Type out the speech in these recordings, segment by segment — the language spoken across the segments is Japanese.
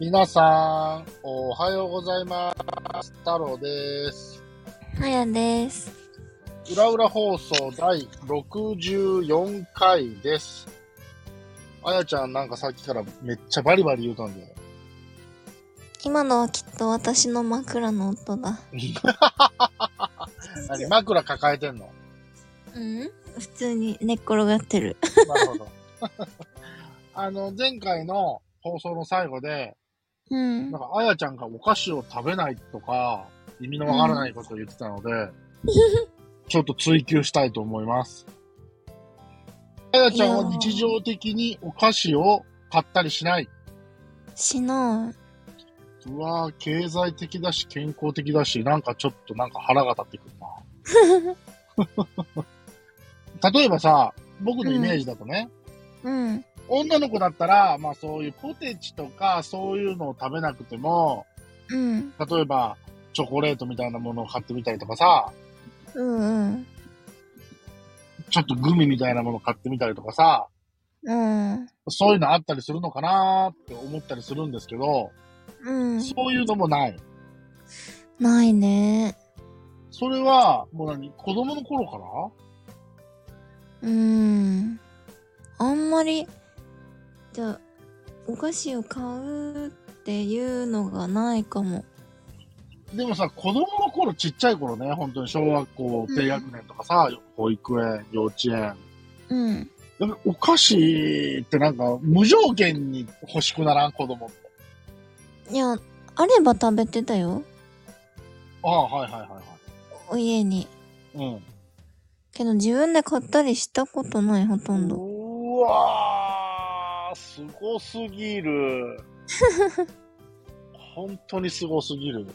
皆さん、おはようございます。太郎です。はやです。裏裏放送第64回です。あやちゃんなんかさっきからめっちゃバリバリ言うたんで。今のはきっと私の枕の音だ。何枕抱えてんの？うん？普通に寝っ転がってる。なるほど。あの、前回の放送の最後で、うんなん。かあやちゃんがお菓子を食べないとか、意味のわからないことを言ってたので、ちょっと追求したいと思います。あやちゃんは日常的にお菓子を買ったりしない？しなうわぁ、経済的だし、健康的だし、なんかちょっとなんか腹が立ってくるな。例えばさ、僕のイメージだとね、い。うん。女の子だったら、まあそういうポテチとかそういうのを食べなくても、うん。例えばチョコレートみたいなものを買ってみたりとかさ、うんうん。ちょっとグミみたいなものを買ってみたりとかさ、うん。そういうのあったりするのかなーって思ったりするんですけど、うん。そういうのもない。ないね。それは、もう何？子供の頃から？うん。あんまり、じゃあ、お菓子を買うっていうのがないかも。でもさ、子供の頃、ちっちゃい頃ね、本当に小学校低学年とかさ、保育園、幼稚園。うん。でもお菓子ってなんか無条件に欲しくならん？子供って。いや、あれば食べてたよ。ああ、はいはいはいはお家に。い。うん。けど自分で買ったりしたことない、ほとんど。うわー、すごすぎる。本当にすごすぎる。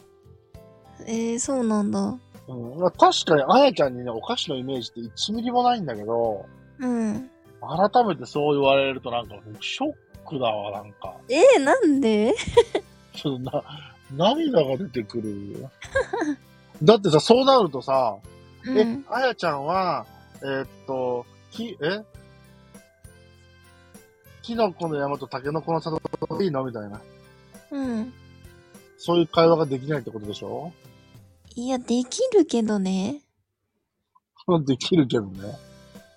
えー、そうなんだ。うん、まあ確かに、あやちゃんにね、お菓子のイメージって1ミリもないんだけど、うん。改めてそう言われるとなんか、ショックだわ、なんか。えー、なんで？ちょっとな、涙が出てくる。だってさ、そうなるとさ、えうん。、あやちゃんは、えーっと、き、え？キノコの山とタケノコの里いいの？みたいな。うん。そういう会話ができないってことでしょ？いや、できるけどね。できるけどね。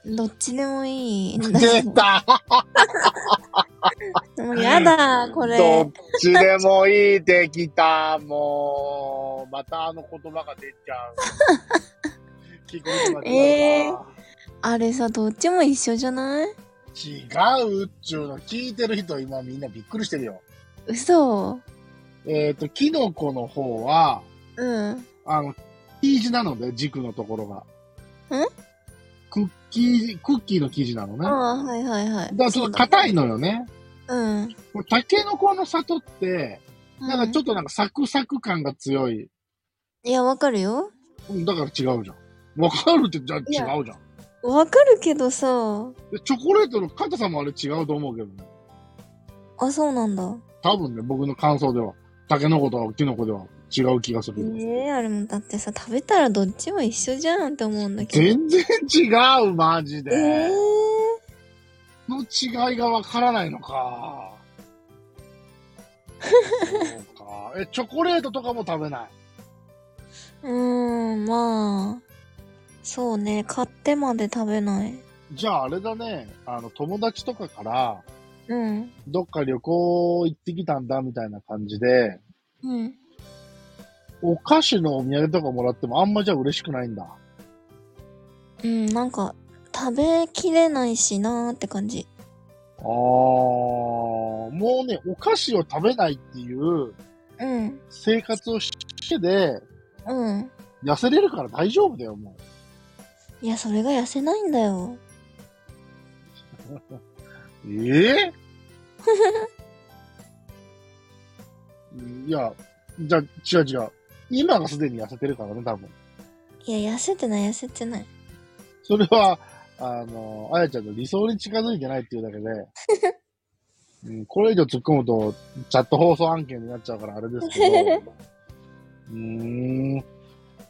どっちでもいい。出たもうやだ、こどれっ。ちでもいいできた。もう、またあの言葉が出ちゃう。聞くことが違うな。あれさ、どっちも一緒じゃない？違うっちゅうの聞いてる人今みんなびっくりしてるよ。嘘。えっ、と、キノコの方は、うん。あの、生地なので、軸のところが。んクッキー、クッキーの生地なのね。あだかあ、はいはいはい。らちょっと硬いのよね。うん。これタケノコの里って、なんかちょっっとなんかサクサク感が強い。と。いや、わかるよ。うんだから違うじゃん。わかるってじゃ違うじゃん。わかるけどさ。でチョコレートの硬さもあれ違うと思うけどね。あ、そうなんだ。多分ね、僕の感想では、タケノコとキノコでは違う気がすえる。えあれもだってさ、食べたらどっちも一緒じゃんって思うんだけど。全然違う、マジで。ええの違いがわからないのか。そうか。え、チョコレートとかも食べない？うーん、まあ。そうね、買ってまで食べない。じゃああれだね、あの、友達とかから、うん。どっか旅行行ってきたんだみたいな感じで、うん。お菓子のお土産とかもらってもあんまじゃ嬉しくないんだ。うん、なんか、食べきれないしなーって感じ。あー、もうね、お菓子を食べないっていううん。生活をしてで、うん。痩せれるから大丈夫だよ、もいや、それが痩せないんだよ。う。ええいや、じゃあ、違う違う。今がすでに痩せてるからね、多分。いや、痩せてない、痩せてない。それは、あの、あやちゃんの理想に近づいてないっていうだけで、うん、これ以上突っ込むと、チャット放送案件になっちゃうからあれですけど、うーん、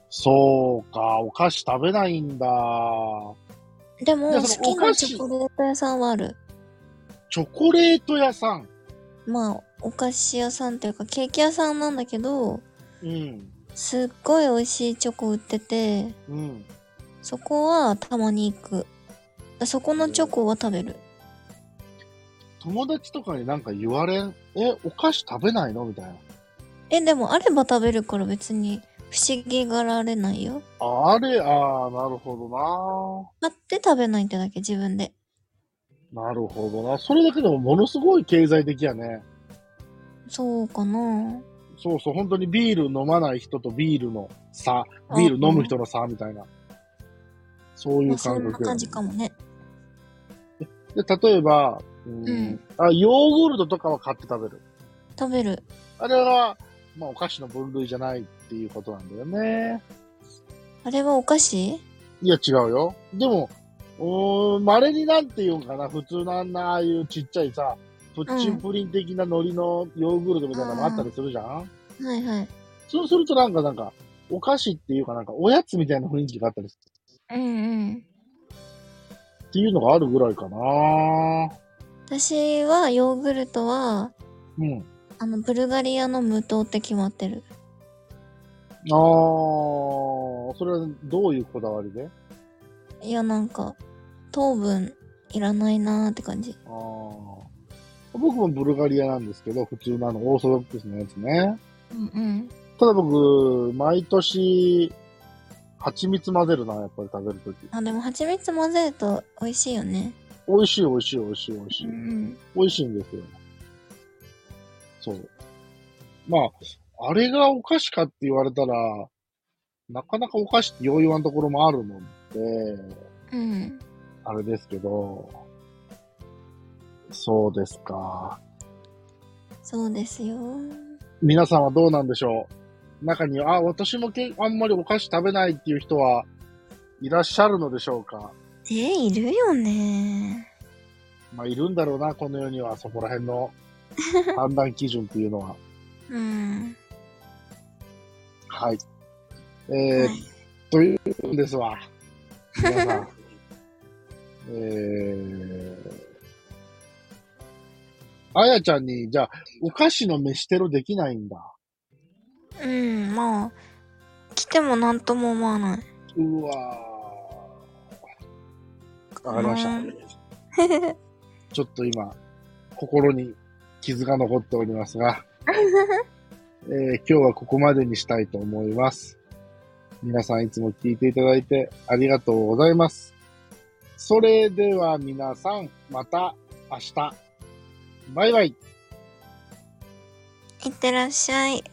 そうか、お菓子食べないんだ。でも、好きなチョコレート屋さんはある。チョコレート屋さん。まあ、お菓子屋さんっていうかケーキ屋さんなんだけど、うん。すっごい美味しいチョコ売ってて、うん。そこはたまに行く。そこのチョコは食べる。友達とかになんか言われん、え、お菓子食べないの？みたいな。え、でもあれば食べるから別に不思議がられないよ。ああれ、ああ、なるほ買って食べないってだけ自分で。どな。なるほどな。それだけでもものすごい経済的やね。そうかなそうそう、本当にビール飲まない人とビールの差、ビール飲む人の差みたいな。そういう感覚やね感じかもね。で、例えば、うんうんあ、ヨーグルトとかは買って食べる。食べる。あれは、まあ、お菓子の分類じゃないっていうことなんだよね。あれはお菓子？いや、違うよ。でも、うーん、稀になんていうんかな、普通のあんな、ああいうちっちゃいさ、プッチンプリン的な海苔のヨーグルトみたいなのあったりするじゃん、はいはい。そうするとなんか、なんか、お菓子っていうかなんか、おやつみたいな雰囲気があったりするうんうん。っていうのがあるぐらいかな私はヨーグルトは、うん。あの、ブルガリアの無糖って決まってる。あー、それはどういうこだわりで？いや、なんか、糖分いらないなーって感じ。あー僕もブルガリアなんですけど、普通のあの、オーソドックスのやつね。うんうん。ただ僕、毎年、蜂蜜混ぜるな、やっぱり食べるとき。あ、でも蜂蜜混ぜると美味しいよね。美味しい美味しい美味しい美味しい。ん。美味しいんですよ。そう。まあ、あれがお菓子かって言われたら、なかなかお菓子ってよう言わんところもあるので、うん。あれですけど、そうですか。そうですよ。皆さんはどうなんでしょう？中には、あ、私もけあんまりお菓子食べないっていう人はいらっしゃるのでしょうか？えいるよね。まあ、いるんだろうな、この世には、そこら辺の 判断基準っていうのは。うん。はい。えーはいというんですわ。皆さん。えー、あやちゃんに、じゃあ、お菓子の飯テロできないんだ。うん、まあ、来てもなんとも思わない。うわー。わかりました。ちょっと今、心に傷が残っておりますが、えー今日はここまでにしたいと思います。皆さんいつも聞いていただいてありがとうございます。それでは皆さん、また明日。バイバイ。いってらっしゃい。